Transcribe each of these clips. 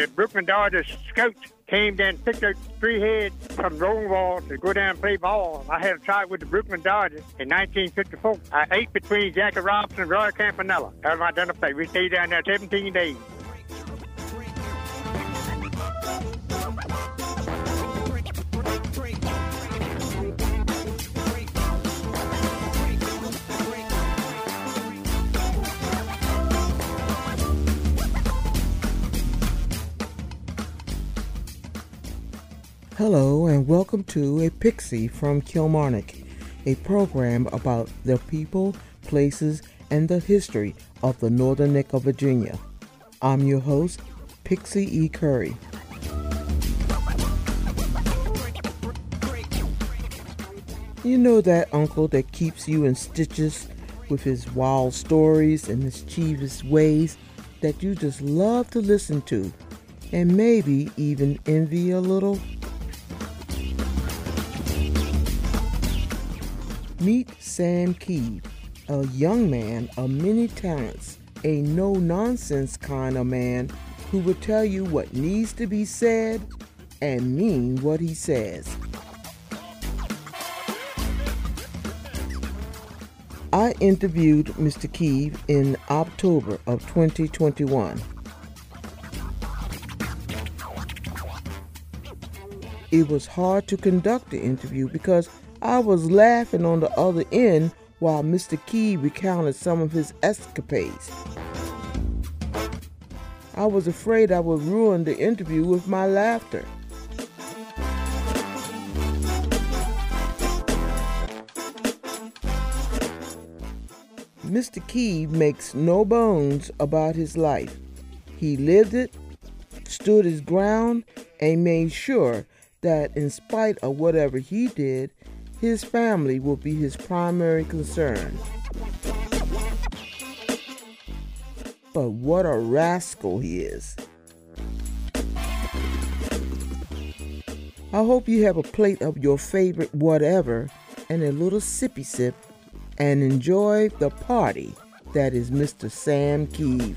the, Brooklyn Dodgers scouts came down and picked up three heads from Rosenwald to go down and play ball. I had a try with the Brooklyn Dodgers in 1954. I ate between Jackie Robinson and Roy Campanella. That was my dinner plate. We stayed down there 17 days. Welcome to A Pixie from Kilmarnock, a program about the people, places, and the history of the Northern Neck of Virginia. I'm your host, Pixie E. Curry. You know that uncle that keeps you in stitches with his wild stories and mischievous ways that you just love to listen to and maybe even envy a little? Meet Sam Keeve, a young man of many talents, a no nonsense kind of man who will tell you what needs to be said and mean what he says. I interviewed Mr. Keeve in October of 2021. It was hard to conduct the interview because I was laughing on the other end while Mr. Keeve recounted some of his escapades. I was afraid I would ruin the interview with my laughter. Mr. Keeve makes no bones about his life. He lived it, stood his ground, and made sure that in spite of whatever he did, his family will be his primary concern. But what a rascal he is. I hope you have a plate of your favorite whatever and a little sippy sip and enjoy the party that is Mr. Sam Keeve.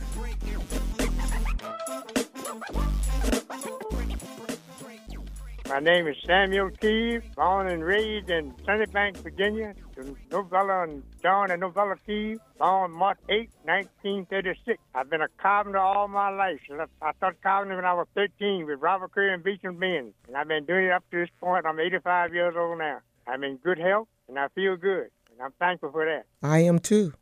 My name is Samuel Keeve, born and raised in Sunnybank, Virginia, to Novella and John and Novella Keeve, born March 8, 1936. I've been a carpenter all my life. I started carpentering when I was 13 with Robert Curry and Beecham Benz, and I've been doing it up to this point. I'm 85 years old now. I'm in good health, and I feel good, and I'm thankful for that. I am too.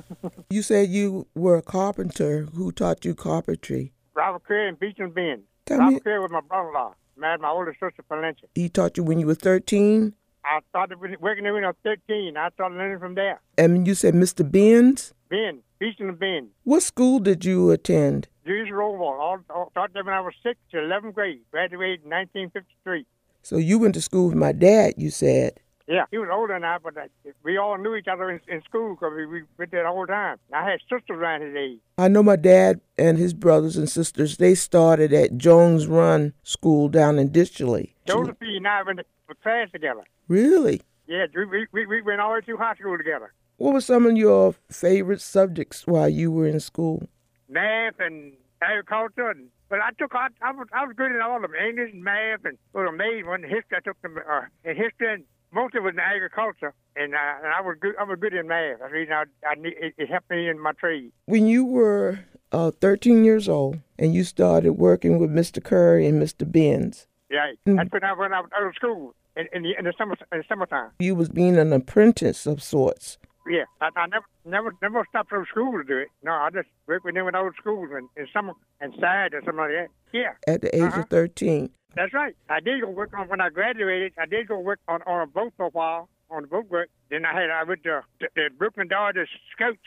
you said you were a carpenter. Who taught you carpentry? Robert Curry and Beecham Benz. Tell Robert me- Curry was my brother-in-law. Married my older sister, Valencia. He taught you when you were 13? I started working there when I was 13. I started learning from there. And you said Mr. Benz? Ben, and Ben. What school did you attend? Julius Rosenwald. All, all, started there when I was 6 to 11th grade. Graduated in 1953. So you went to school with my dad, you said. Yeah, he was older than I, but uh, we all knew each other in, in school because we, we went there all the whole time. I had sisters around his age. I know my dad and his brothers and sisters, they started at Jones Run School down in Ditchley. Josephine and I went to class together. Really? Yeah, we, we, we went all the way through high school together. What were some of your favorite subjects while you were in school? Math and agriculture. And, but I took, I, I, was, I was good in all of them. English and math and, well, the main one, history, I took them, uh, in history and mostly was in agriculture. And, uh, and I was good, I was good in math. That's the reason I, I need, it, it helped me in my trade. When you were uh, 13 years old and you started working with Mr. Curry and Mr. Benz, Yeah, that's when I, when I was out of school in, in, the, in the summer, in the summertime. you was being an apprentice of sorts. Yeah, I, I never, never, never stopped from school to do it. No, I just worked with them when old schools school and in summer and side or something like that. Yeah, At the age Uh-huh. of 13. That's right. I did go work on when I graduated. I did go work on, on a boat for a while on the boat work. Then I had I went to the, the Brooklyn Dodgers scouts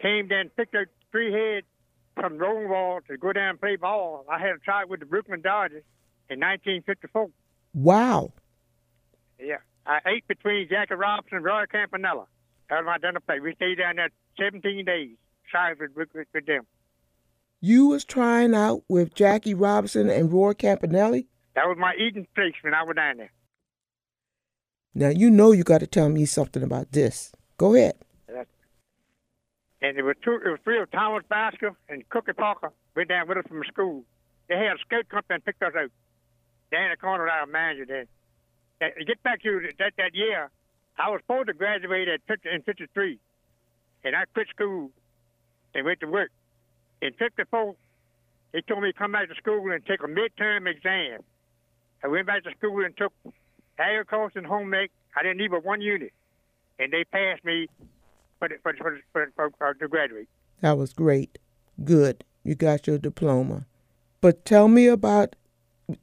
came down picked up three heads from Rosenwald to go down and play ball. I had a try with the Brooklyn Dodgers in 1954. Wow. Yeah, I ate between Jackie Robinson and Roy Campanella. That was my dinner plate. We stayed down there 17 days. With, with, with, with them. You was trying out with Jackie Robinson and Roy Campanelli? That was my eating place when I was down there. Now you know you got to tell me something about this. Go ahead. And there were two, it was three of Thomas Basker and Cookie Parker went down with us from school. they had a scout company and picked us out. Danny Corner, our manager, then. To get back to that, that year, I was supposed to graduate at 50, in 53, and I quit school and went to work. In 54, they told me to come back to school and take a midterm exam. I went back to school and took agriculture and home ec. I didn't need but one unit, and they passed me for, the, for, for, for, for, for to graduate. That was great. Good. You got your diploma. But tell me about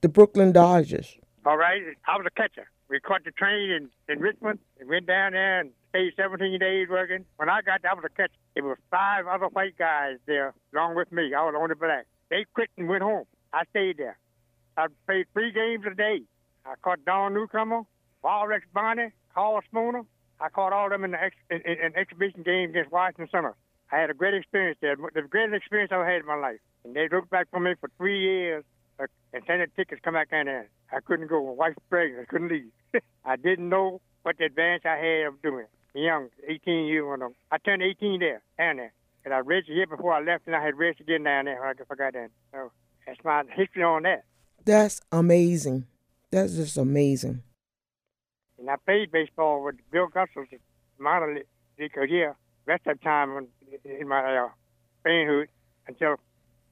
the Brooklyn Dodgers. All right, I was a catcher. We caught the train in, in Richmond and went down there and stayed 17 days working. When I got there, I was a catcher. There were five other white guys there along with me. I was the only black. They quit and went home. I stayed there. I played three games a day. I caught Don Newcomer, Rex Barney, Karl Spooner. I caught all of them in the ex, in, in, in exhibition game against Washington Center. I had a great experience there, the greatest experience I ever had in my life. And they looked back for me for three years uh, and sent the tickets come back in there. I couldn't go. My wife was pregnant. I couldn't leave. I didn't know what the advantage I had of doing. Young, 18 years old. I turned 18 there, down there. And I registered here before I left, and I had registered again down there. I forgot that. So that's my history on that. That's amazing. That's just amazing. And I played baseball with Bill Gussels, minor league here, rest of the time in my uh, manhood until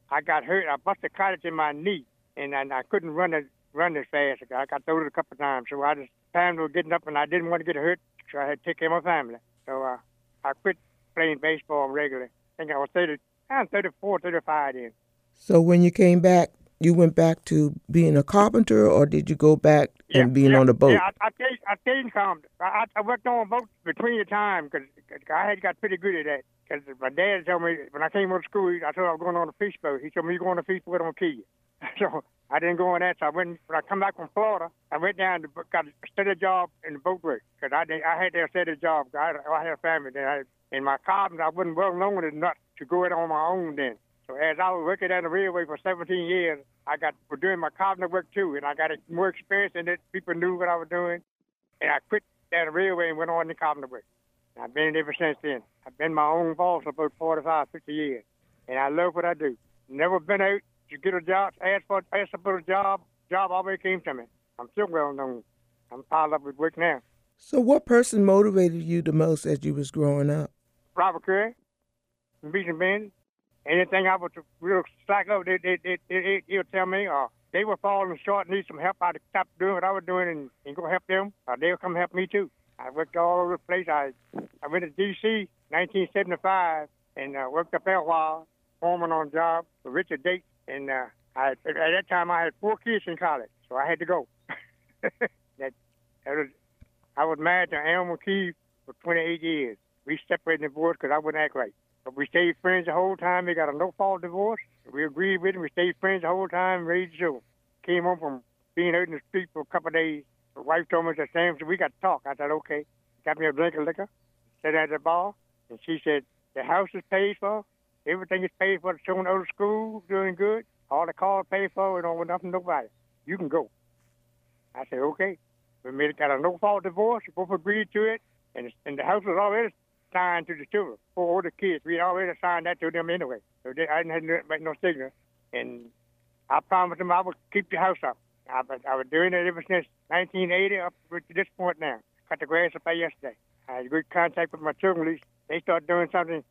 I got hurt. I busted a cottage in my knee, and I, I couldn't run as run as fast. I got thrown a couple of times, so I just time was getting up, and I didn't want to get hurt, so I had to take care of my family. So uh, I quit playing baseball regularly. I think I was 30, I'm 34, 35 then. So when you came back, you went back to being a carpenter, or did you go back yeah, and being yeah, on the boat? Yeah, I, I, stayed, I stayed in carpenter. I, I worked on boats between the time because I had got pretty good at that. Because my dad told me when I came out of school, I told him I was going on a fish boat. He told me, you're going on a fish boat? I'm gonna kill you." so I didn't go on that. So I went. When I come back from Florida, I went down to got a steady job in the boat work because I I had that steady job. I, I had a family. Then I, in my carpenter, I wasn't well known enough to go it on my own then. So as I was working at the railway for 17 years, I got for doing my carpenter work too, and I got more experience in it. People knew what I was doing, and I quit at the railway and went on the carpenter work. And I've been it ever since then. I've been my own boss for about 45, 50 years, and I love what I do. Never been out to get a job, ask for ask for a job. Job always came to me. I'm still well known. I'm piled up with work now. So, what person motivated you the most as you was growing up? Robert Curry, Beach Bend, anything I was real slack up, they, they, they, they, he'll tell me, uh, they were falling short, need some help, I'd stop doing what I was doing and, and go help them, or they'll come help me too. I worked all over the place. I I went to D.C. 1975 and uh, worked up there a while, foreman on job for Richard Date. And uh, I, at that time, I had four kids in college, so I had to go. that, that was, I was married to Elmer McKee for 28 years. We separated and divorced because I wouldn't act right. But we stayed friends the whole time. We got a no-fault divorce. We agreed with him. We stayed friends the whole time, raised children. Came home from being out in the street for a couple of days. The wife told me, "said Sam, we got to talk. I said, okay. Got me a drink of liquor. Sat at the bar. And she said, the house is paid for. Everything is paid for. The children out of school, doing good. All the cars paid for. We don't want nothing nobody. You can go. I said, okay. We made it, got a no-fault divorce. We both agreed to it. And, and the house was already signed to the children, four older kids. We already signed that to them anyway. So they, I didn't have to make no signature. And I promised them I would keep the house up. I, I was doing it ever since 1980 up to this point now. Cut the grass up there yesterday. I had good contact with my children. They start doing something,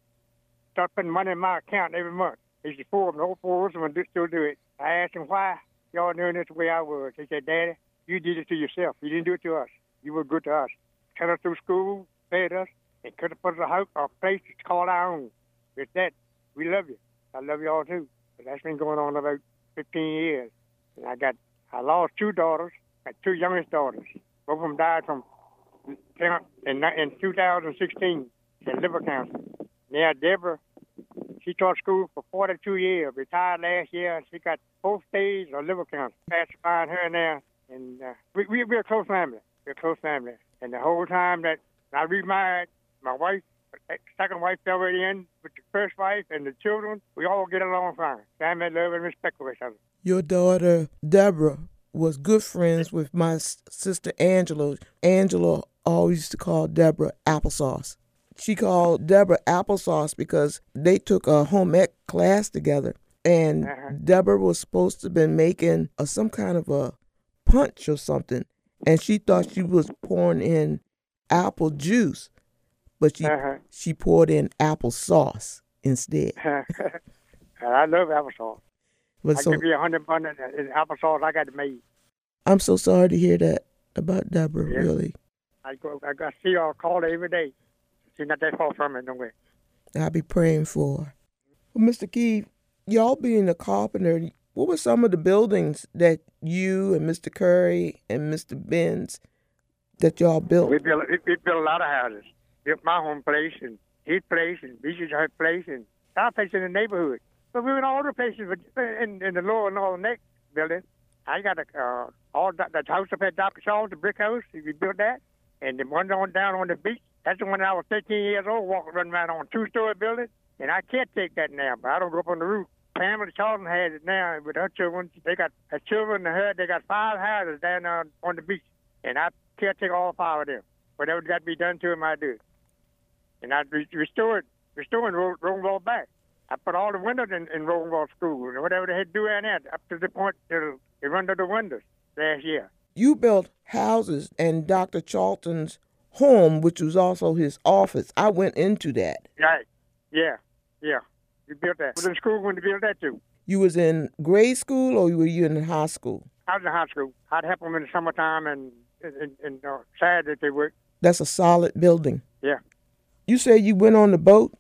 start putting money in my account every month. There's four of them, all four of them still do it. I asked them why y'all doing this the way I was. They said, Daddy, you did it to yourself. You didn't do it to us. You were good to us. Cut us through school, fed us, and could have put a or a place to call our own. With that, we love you. I love you all too. But that's been going on about 15 years. And I got, I lost two daughters, my two youngest daughters. Both of them died from in, in 2016 in liver cancer. Now, Deborah, she taught school for 42 years, retired last year, and she got both stages of liver cancer. Pacifying her now, and uh, we, we, we're a close family. We're a close family. And the whole time that I remarried, my wife, second wife fell right in with the first wife and the children. We all get along fine. Family love and respect for each other. Your daughter, Deborah, was good friends with my sister Angela. Angela always used to call Deborah applesauce. She called Deborah applesauce because they took a home ec class together. and Uh-huh. Deborah was supposed to have been making a, some kind of a punch or something, and she thought she was pouring in apple juice, but she Uh-huh. she poured in apple sauce instead. I love applesauce. But I so give you a hundred bun in in applesauce. I got it made. I'm so sorry to hear that about Deborah. Yeah. Really, I go. I got see her call her every day. She's not that far from it nowhere. I'll be praying for. her. Well, Mr. Keeve, y'all being a carpenter, what were some of the buildings that you and Mr. Curry and Mr. Benz that y'all built? We built. We, we built a lot of houses. My home place and his place and Beach's place and our place in the neighborhood. But we went all the places in, in the lower northern neck building. I got a uh, all that, that house up at Dr. Shaw's, the brick house. We built that, and the one on down on the beach. That's the one I was 13 years old, walking running around on a two-story building. And I can't take that now, but I don't go up on the roof. Pamela Charlton has it now with her children. They got her children and her. They got five houses down on, on the beach, and I can't take all five of them. Whatever got to be done to them, I do. And I re- restored, restoring Ro- Rosenwald back. I put all the windows in, in Rosenwald School, and whatever they had to do in there, up to the point that they run to the windows last year. You built houses and Dr. Charlton's home, which was also his office. I went into that. Right. Yeah. Yeah. You built that. Was in school when you built that too. You was in grade school or were you in high school? I was in high school. I'd help them in the summertime and and, and uh, that they work. That's a solid building. Yeah. You said you went on the boat?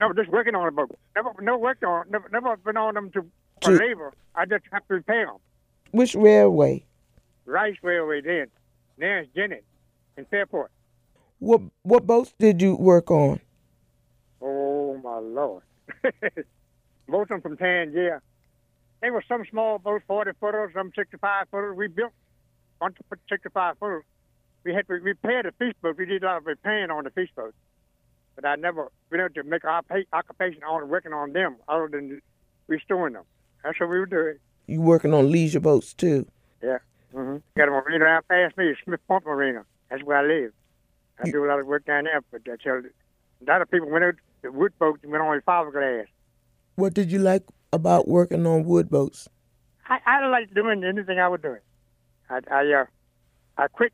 No, just working on a boat. Never, never worked on. Never, never been on them to To- labor. I just have to repair them. Which railway? Rice Railway then. Now it's Jennett in Fairport. What what boats did you work on? Oh my lord. Most of them from Tangier. They were some small boats, 40 footers, some 65 footers. We built a bunch of 65 footers. We had to repair the fish boats. We did a lot of repairing on the fish boats. But I never been able to make our pa- occupation on working on them other than restoring them. That's what we were doing. You working on leisure boats too? Yeah. Mm-hmm. Got a marina out past me, Smith Point Marina. That's where I live. I do a lot of work down there, but tell you, a lot of people went out the wood boats and went on fiberglass. What did you like about working on wood boats? I, I like doing anything I was doing. I I uh, I quit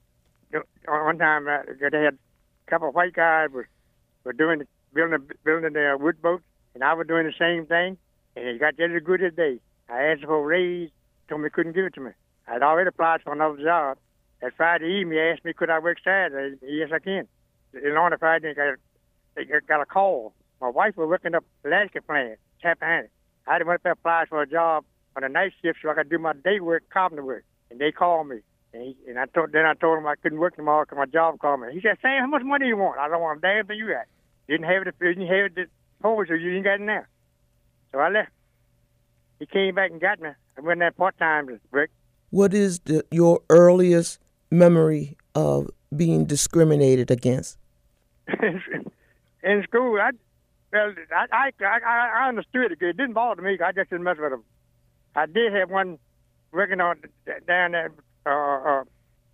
on one time. Uh, they had a couple of white guys were were doing building building their wood boats, and I was doing the same thing. And it got just as good as they. I asked for a raise, told me they couldn't give it to me. I'd already applied for another job. That Friday evening, he asked me could I work Saturday. Yes, I can. And on the Friday, I got, got a call. My wife was working up Alaska plant, Tappahannock. I went up there applied for a job on a night shift so I could do my day work, carpenter work. And they called me. And, he, and I told, then I told him I couldn't work tomorrow because my job called me. He said, Sam, how much money you want? I don't want a damn thing you got. Didn't have it, you didn't have it before, so you didn't got it now. So I left. He came back and got me. I went there part-time work. What is the, your earliest memory of being discriminated against? in school, I well, I I I, I understood it. It didn't bother me. I just didn't mess with them. I did have one working on down there uh, uh,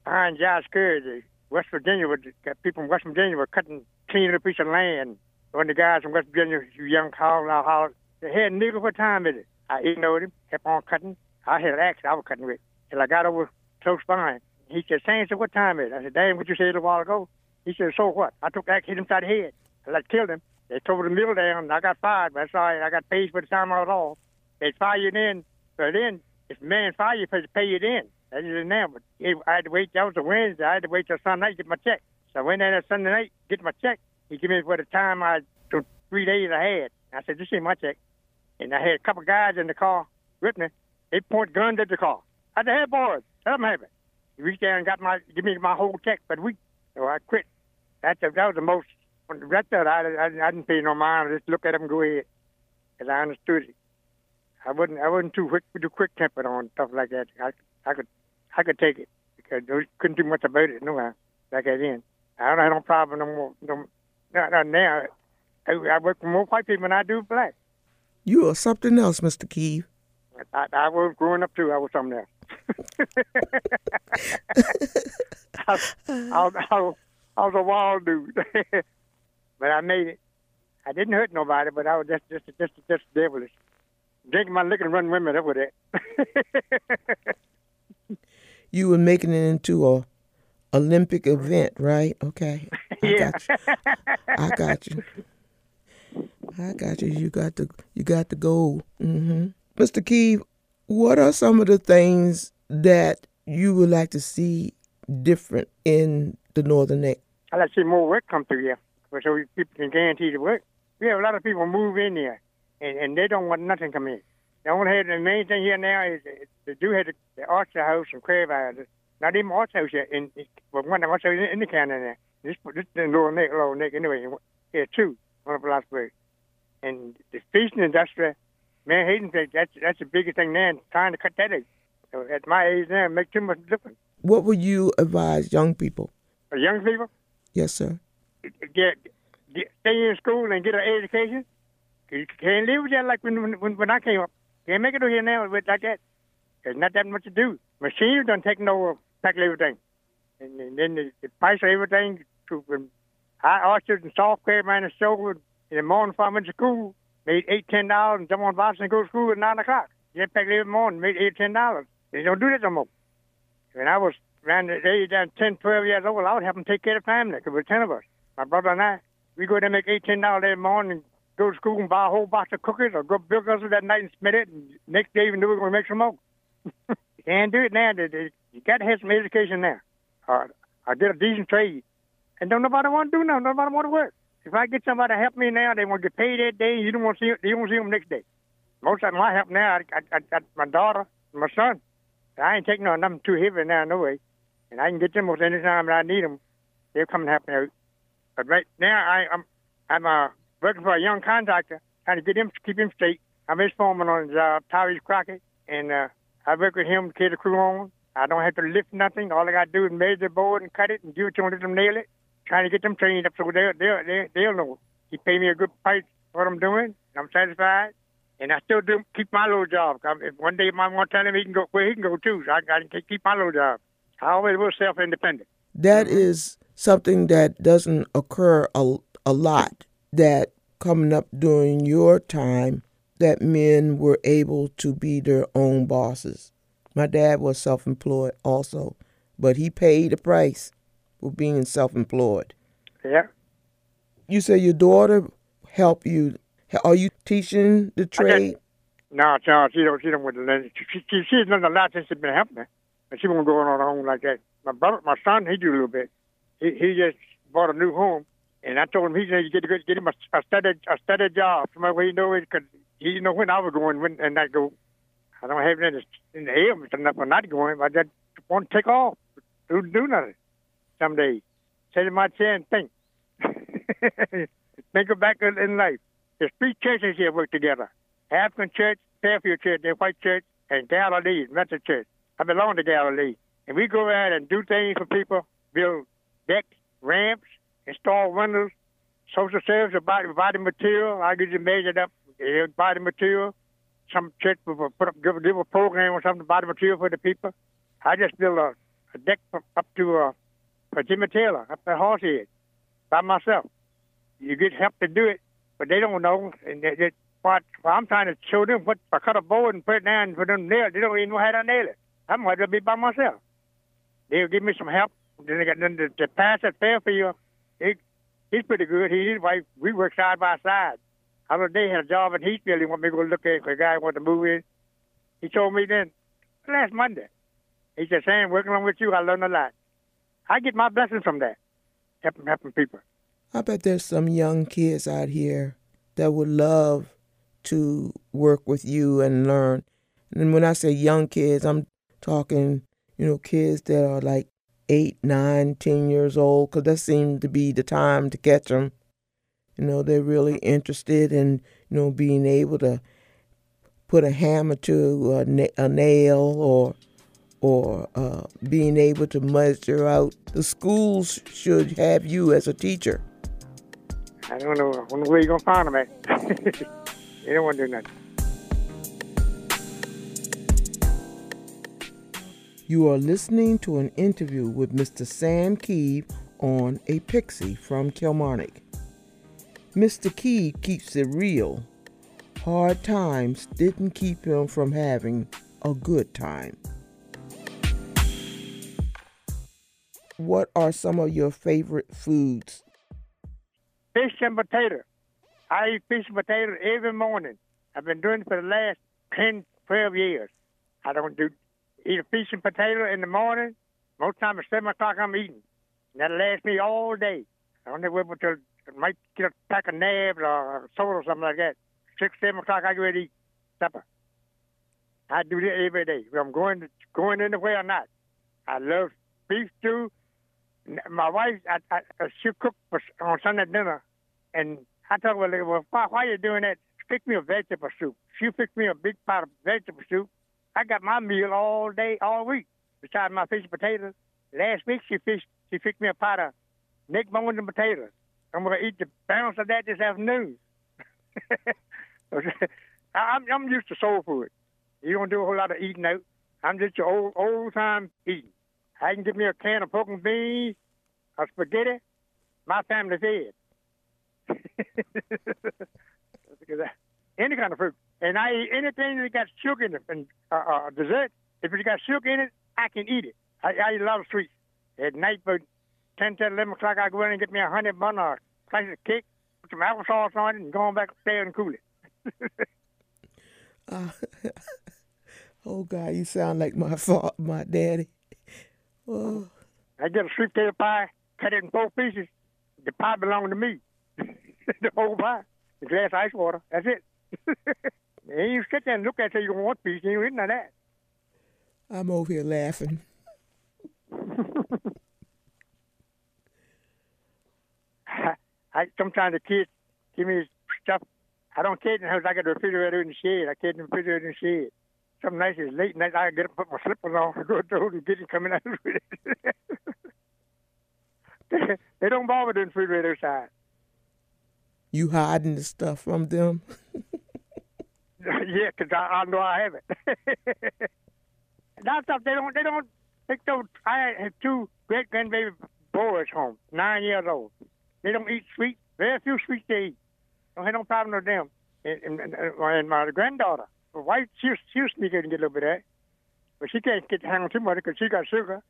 behind Josh Curry, West Virginia. With people from West Virginia were cutting, cleaning a piece of land. Of the guys from West Virginia, young holler, now holler, they had nigga, what time is it? I ignored him, kept on cutting. I had an axe I was cutting with. Till I got over close behind. He said, Sam, said, what time is it? I said, damn, what you said a while ago? He said, so what? I took the axe, hit him side the head. I like killed him. They tore the middle down, and I got fired, but that's all right. I got paid for the time I was off. They fire you then, but then, if the man fire you, to pay you then. That is it now, but I had to wait, that was a Wednesday. I had to wait till Sunday to get my check. So I went in that Sunday night, get my check. He gave me for the time I, the three days I had. I said, this ain't my check. And I had a couple guys in the car with me. They point guns at the car. I said, hey, boys, let them have it. He reached down and got my, give me my whole check for the week. So I quit. That's the, that was the most, that, that I, I, I didn't pay no mind. I just look at him and go ahead. Because I understood it. I wasn't, I wasn't too quick, too quick tempered on stuff like that. I, I could, I could take it because I couldn't do much about it no how, like I then. I don't have no problem no more. No, not now. I, I work for more white people than I do black. You are something else, Mr. Keeve. I, I was growing up too. I was something else. I, I, was- I, was- I was a wild dude, but I made it. I didn't hurt nobody, but I was just just just just devilish. drinking my liquor and running women over there. you were making it into a Olympic event, right? Okay. I yeah. got you. I got you. I got you. You got the you got the gold. Mm-hmm. Mr. Keeve, what are some of the things that you would like to see different in the Northern Neck? I'd like to see more work come through here, so people can guarantee the work. We have a lot of people move in here, and, and they don't want nothing come in. The only the main thing here now is they do have the, the Archer House and Crab Island. Not even yet, in, but one Archer House in, in the county uh, there. This this the lower neck, lower neck anyway. Here two, one of Plattsburgh. And the fishing industry, man, said that's that's the biggest thing now. Trying to cut that out. So at my age now, it make too much difference. What would you advise young people? For young people, Yes, sir. get, get stay in school and get an education. You can't live with that like when when, when I came up. Can't make it over here now with like that. There's not that much to do. Machines done taking over, tackle everything, and, and then the, the price of everything. To, from high archers and soft crab man and so in the morning before I went to school, made eight ten dollars and jump on bus and go to school at nine o'clock. Get back every morning, made eight ten dollars. They don't do that no more. When I was around the age down 10, 12 years old, I would have them take care of the family. There were ten of us. My brother and I, we go there and make eight ten dollars every morning and go to school and buy a whole box of cookies or go build us that night and spend it. And next day, even we were going to make some more. can't do it now. You got to have some education now. Or, or get a decent trade. And don't nobody want to do nothing. Nobody want to work. If I get somebody to help me now, they want to get paid that day. You don't want to see. You don't see them next day. Most of them I help now. I, I, I got my daughter, my son. I ain't taking on nothing too heavy now, no way. And I can get them most any time that I need them. They'll come and help me out. But right now, I, I'm I'm uh, working for a young contractor, trying to get him keep him straight. I'm his foreman on his uh, Tyrese Crockett, and uh, I work with him to carry the crew on. I don't have to lift nothing. All I got to do is measure the board and cut it and give it to them, let them nail it. Trying to get them trained up so they'll, they'll, they'll, they'll know. He pay me a good price for what I'm doing. And I'm satisfied. And I still do keep my little job. If one day my want to tell him he can go where he can go too. So I got to keep my little job. I always was self-independent. That is something that doesn't occur a, a lot. That coming up during your time, that men were able to be their own bosses. My dad was self-employed also, but he paid a price for being self-employed. Yeah. You say your daughter helped you. Are you teaching the trade? No, no, she don't. She don't want to learn. She, she, she's done a lot since she's been helping me, but she won't go on her own like that. My brother, my son, he do a little bit. He he just bought a new home, and I told him he said you get to get him a, a steady a steady job, somewhere where he know it, cause he know when I was going when and I go. I don't have any in the air for not going. I just want to take off, do do nothing. Someday, sit in my chair and think. think back in life. There's three churches here work together: African Church, Fairfield Church, the White Church, and Galilee Methodist Church. I belong to Galilee, and we go around and do things for people, build decks, ramps, install windows, social service, buy, buy the material. I get it measured up, the material. Some church will put up, give, give a program or something to buy the material for the people. I just build a, a deck up to uh, for Jimmy Taylor up at Horsehead by myself. You get help to do it, but they don't know. And they, they, what, well, I'm trying to show them what I cut a board and put it down for them nail. They don't even know how to nail it. I'm going to be by myself. They'll give me some help. Then they got then the, the pass at Fairfield. He, he's pretty good. He his wife. We work side by side. Other day had a job in Heathfield. He wanted me to go look at a guy wanted to move in. He told me then last Monday. He said, "Sam, working along with you, I learned a lot. I get my blessings from that, helping helping people." I bet there's some young kids out here that would love to work with you and learn. And when I say young kids, I'm talking, you know, kids that are like eight, nine, ten years old, because that seemed to be the time to catch them. You know, they're really interested in, you know, being able to put a hammer to a, na- a nail or or uh, being able to measure out. The schools should have you as a teacher. I don't know. I don't know where you're going to find them at. they don't want to do nothing. You are listening to an interview with Mr. Sam Keeve on A Pixie from Kilmarnock. Mr. Keeve keeps it real, hard times didn't keep him from having a good time. What are some of your favorite foods? Fish and potato. I eat fish and potato every morning. I've been doing it for the last 10, 12 years. I don't do eat a fish and potato in the morning. Most time at 7 o'clock I'm eating. And that'll last me all day. I don't ever able to might get a pack of nabs or soda or something like that. Six, seven o'clock I get ready supper. I do that every day. If I'm going to, going anywhere or not. I love beef stew. My wife, I, I, uh, she cooked for, on Sunday dinner, and I told her, well, why, why are you doing that? Pick me a vegetable soup. She picked me a big pot of vegetable soup. I got my meal all day, all week, besides my fish and potatoes. Last week she fished, she picked me a pot of neck bones and potatoes. I'm going to eat the balance of that this afternoon. I'm, I'm used to soul food. You don't do a whole lot of eating out. I'm just your old old time eating. I can give me a can of pork and beans, a spaghetti. My family's fed. because any kind of fruit, and I eat anything that got sugar in it, and uh, uh, dessert. If it's got sugar in it, I can eat it. I, I eat a lot of sweets. At night, but 10 to 11 o'clock, I go in and get me a honey bun or a slice of cake, put some applesauce on it, and go on back upstairs and cool it. uh, oh, God, you sound like my father, my daddy. Oh. I get a sweet potato pie, cut it in four pieces. The pie belongs to me. the whole pie. The glass of ice water. That's it. and you sit there and look at it, you don't want piece, you ain't none of that. I'm over here laughing. I sometimes the kids give me stuff. I don't kid in the house. I got the refrigerator in the shed. I kid in the refrigerator in the shed. Some nights it's late night. I get up, put my slippers on, and go through and get it coming out. they, they don't bother the refrigerator side. You hiding the stuff from them? yeah, because I, I know I have it. that stuff they don't. They don't. They don't. I have two great grandbaby boys home, nine years old. They don't eat sweet. Very few sweets they eat. Don't have no problem with them. And, and, and, my granddaughter, my wife, she'll, she'll sneak in and get a little bit of that. But she can't get to hang on too much because she got sugar.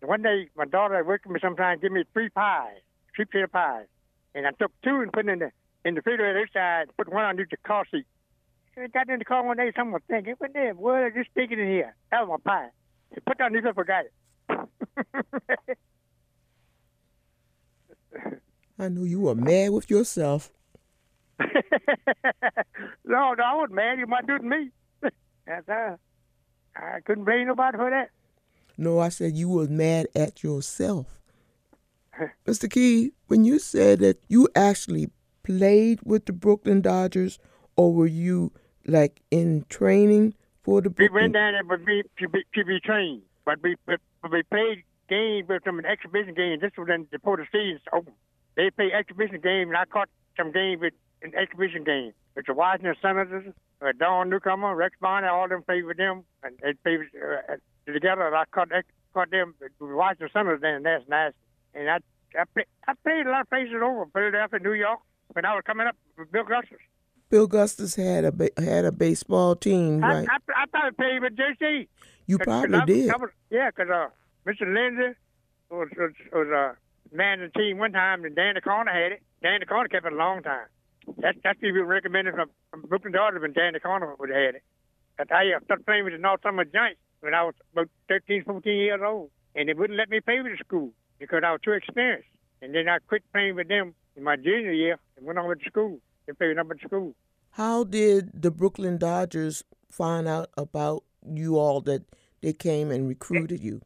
And one day, my daughter worked with me sometimes, give me three pies, three potato pies. And I took two and put them in the, in the refrigerator side, put one underneath the car seat. I got in the car one day, someone was thinking, what the what is this sticking in here? That was my pie. He put underneath, I forgot it. I knew you were mad with yourself. no, no, I wasn't mad. You might do it to me. That's uh, I couldn't blame nobody for that. No, I said you was mad at yourself. Mr. Keeve, when you said that you actually played with the Brooklyn Dodgers, or were you like in training for the Brooklyn? We went down there but be, to, be, to be trained, but we, but we played games with them, an exhibition game. This was in the season opened. They play exhibition game, and I caught some games with an exhibition game. With the Washington Senators, uh, Don Newcomer, Rex Barney, all them played with them, and they played uh, together. And I caught them, caught them with Washington Senators then, and that's nice. And I I, play, I played a lot of places over in Philadelphia, New York, when I was coming up with Bill Gustus. Bill Gustus had a ba- had a baseball team, right? I, I, I probably played with JC. You probably did. yeah, because uh, Mr. Lindsay was was, was uh, man the team one time, and Dan Corner had it. Dan Corner kept it a long time. That's that's people recommended from, from Brooklyn Dodgers when Dan Corner would have had it. But I started playing with the North Summer Giants when I was about 13, 14 years old, and they wouldn't let me play with the school because I was too experienced. And then I quit playing with them in my junior year and went on to school and played up at school. How did the Brooklyn Dodgers find out about you all that they came and recruited you?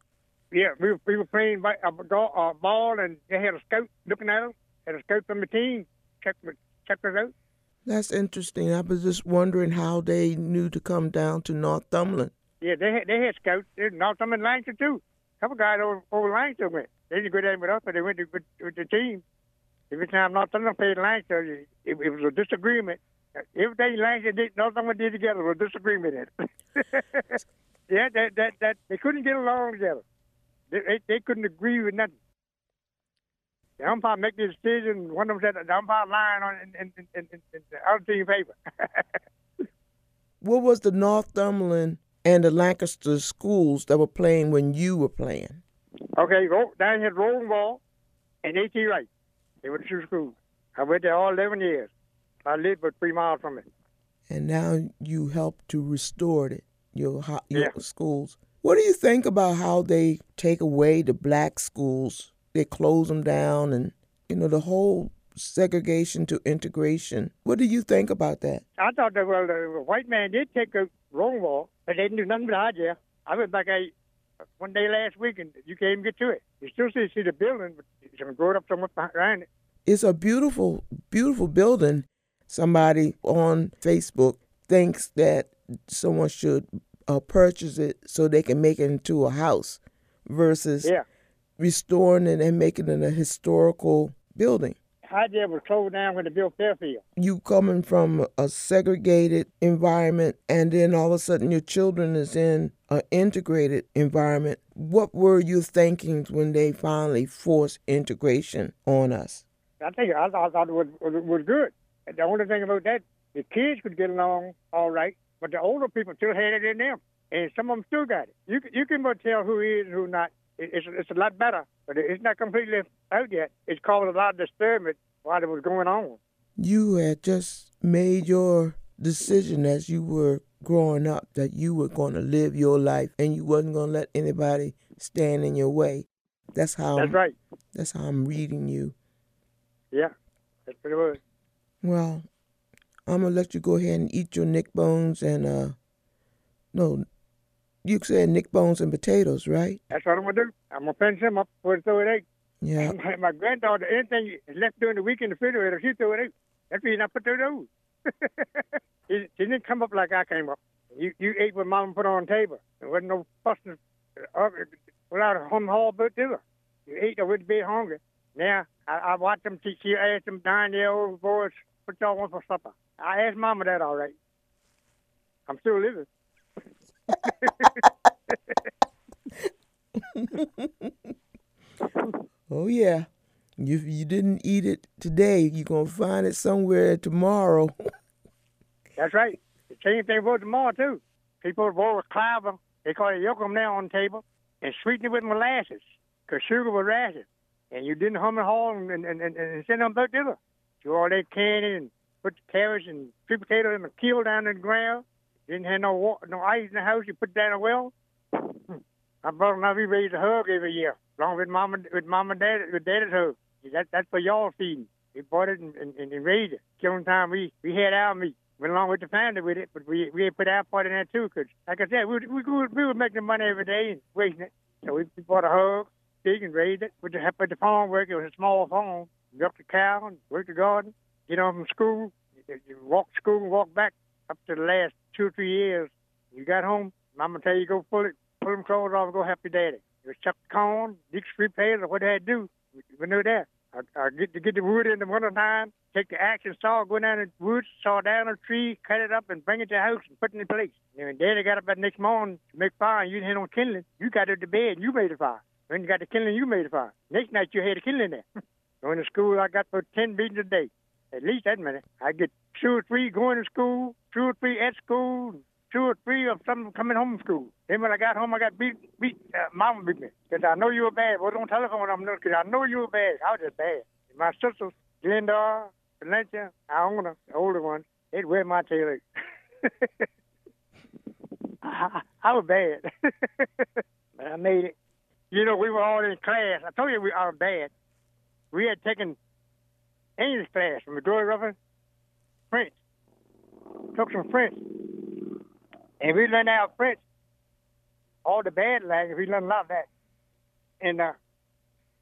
Yeah, we were, we were playing by a, a ball, and they had a scout looking at us. Had a scout from the team check check us out. That's interesting. I was just wondering how they knew to come down to Northumberland. Yeah, they had they had scouts. There's Northumberland too. A couple guys over over Langston went. They didn't go down with us, but they went to, with, with the team. Every time Northumberland played Langston, it, it was a disagreement. Everything Langston did, Northumberland did together was a disagreement yeah, that that that they couldn't get along together. They, they, they couldn't agree with nothing. The umpire make the decision. One of them said the umpire lying on in, in, in, in, the other team favor. What was the Northumberland and the Lancaster schools that were playing when you were playing? Okay, go down here, Rosenwald and A.T. Wright. They were the two schools. I went there all 11 years. I lived but three miles from it. And now you help to restore it, your, your Yeah. schools. What do you think about how they take away the black schools? They close them down and, you know, the whole segregation to integration. What do you think about that? I thought that, well, the white man did take a wrong Wall, but they didn't do nothing but hide there. I went back I, one day last week and you can't even get to it. You still see, see the building, but it's going to grow it up somewhere behind it. It's a beautiful, beautiful building. Somebody on Facebook thinks that someone should uh, purchase it so they can make it into a house versus Yeah. restoring it and making it a historical building. Hyde was closed down when they built Fairfield. You coming from a segregated environment and then all of a sudden your children is in an integrated environment. What were you thinking when they finally forced integration on us? I think I, I thought it was, was, was good. The only thing about that, the kids could get along all right, but the older people still had it in them, and some of them still got it. You can- you can but tell who is who not. It, it's it's a lot better, but it's not completely out yet. It's caused a lot of disturbance while it was going on. you had just made your decision as you were growing up that you were going to live your life and you wasn't going to let anybody stand in your way. That's how That's right. that's how I'm reading you. Yeah, that's pretty much. Well, I'm gonna let you go ahead and eat your nick bones and uh, no, you said nick bones and potatoes, right? That's what I'm gonna do. I'm gonna pinch him up for the throw it out. Yeah. My, my granddaughter, anything left during the week in the refrigerator, she throw it out. That's the reason I put those. she, she didn't come up like I came up. You you ate what Mama put on the table. There wasn't no fussing uh, without a hum haul but to her. You ate or would be hungry. Now I, I watch them. She, she asked them nine year old boys, "What y'all want for supper?" I asked Mama that all right. I'm still living. Oh yeah. If you didn't eat it today, you're gonna find it somewhere tomorrow. That's right. The same thing for tomorrow too. People boil clover. They call it yokum now on the table and sweeten it with molasses because sugar was rationed. And you didn't hum and haul and, and, and, and send them back to her. You all that candy and put the carrots and sweet potatoes in the keel down in the ground. Didn't have no water, no ice in the house. You put down a well. My brother and I we raised a hug every year, along with mom with mom and dad with daddy's hug. That that's for y'all feeding. We bought it and, and, and raised it. Killing time we we had our meat. Went along with the family with it, but we we put our part in that too. Cause like I said, we we we, we were making the money every day and wasting it. So we, we bought a hug, pig and raised it. With the help of the farm work, it was a small farm. Milked the cow and worked the garden. Get home from school, you, walk school and walk back up to the last two or three years. You got home, Mama tell you go pull it, pull them clothes off, and go help your daddy. You chuck the corn, dig street pavers, or what they had to do. We, knew that. I, I get to get the wood in the winter time, take the axe and saw, go down the woods, saw down a tree, cut it up, and bring it to the house and put it in place. And when Daddy got up that next morning to make fire, and you didn't have no kindling, you got up to bed and you made a fire. When you got the kindling, you made a fire. Next night you had a kindling there. going to school, I got for ten beatings a day, at least that many. I get two or three going to school, two or three at school, two or three of some coming home from school. Then when I got home, I got beat, beat, uh, mama beat me. Because I know you were bad. Well, don't telephone them, because I know you were bad. I was just bad. My sisters, Glenda, Valencia, Iona, the older ones, they'd wear my tail. I, I was bad. but I made it. You know, we were all in class. I told you we are bad. We had taken English class from Missouri Ruffin, French. Took some French. And we learned out French. All the bad language, we learned a lot of that. And uh,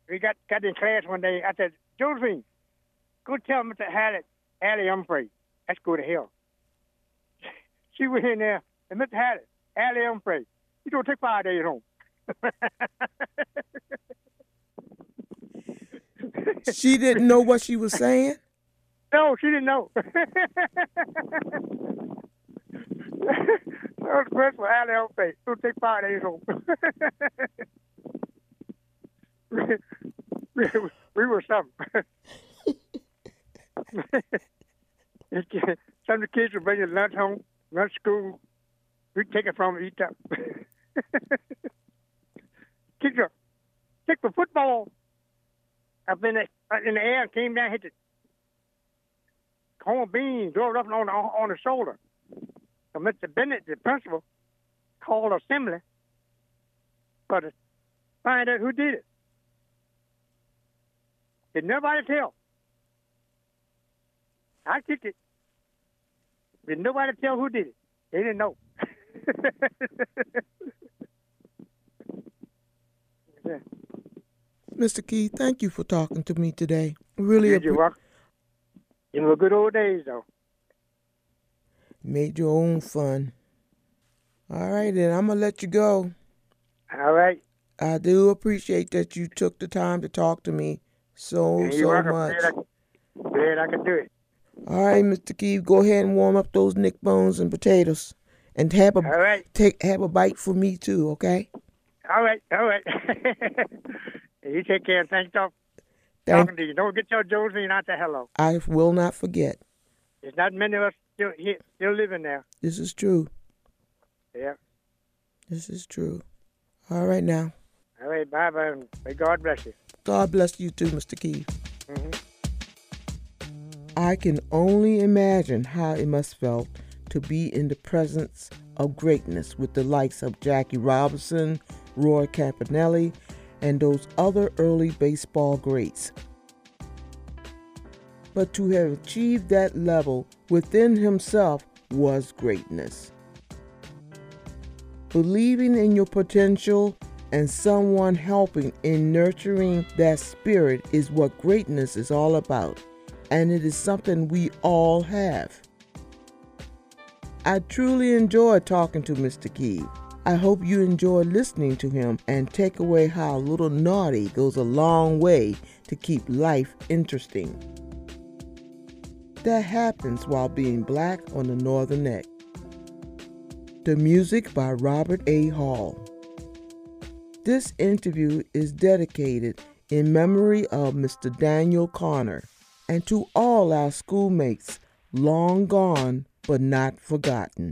we got, got in class one day. I said, Josephine, go tell Mr. Hallett, Allie Humphrey, let's go to hell. She went in there, and Mr. Hallett, Allie Humphrey, you don't take five days home. She didn't know what she was saying. No, she didn't know. was the for Allie Humphrey. Don't take five days home. we, we were something. Some of the kids were bringing lunch home. run school. We take it from each up. kick the kick the football up in the in the air came down hit the corn beans drove up on on, on the shoulder. So Mr. Bennett, the principal, called assembly for to find out who did it. Did nobody tell? I kicked it. Did nobody tell who did it? They didn't know. yeah. Mr. Keeve, thank you for talking to me today. Really You're welcome. You know, good old days, though. Made your own fun. All right, then I'm gonna let you go. All right. I do appreciate that you took the time to talk to me so so much. Glad I, glad I could do it. All right, Mr. Keeve, go ahead and warm up those neck bones and potatoes, and have a All right. take have a bite for me too. Okay. All right. All right. you take care. Thanks for Thank. talking to you. Don't get your Josephine out there. Hello. I will not forget. There's not many of us still here, still living there. This is true. Yeah. This is true. All right now. All right. Bye bye. and May God bless you. God bless you too, Mr. Keeve. hmm I can only imagine how it must felt to be in the presence of greatness with the likes of Jackie Robinson, Roy Campanella, and those other early baseball greats. But to have achieved that level within himself was greatness. Believing in your potential and someone helping in nurturing that spirit is what greatness is all about and it is something we all have. I truly enjoyed talking to Mr. Keeve. I hope you enjoy listening to him and take away how a little naughty goes a long way to keep life interesting. That happens while being black on the Northern Neck. The music by Robert A. Hall. This interview is dedicated in memory of Mr. Daniel Connor and to all our schoolmates, long gone but not forgotten.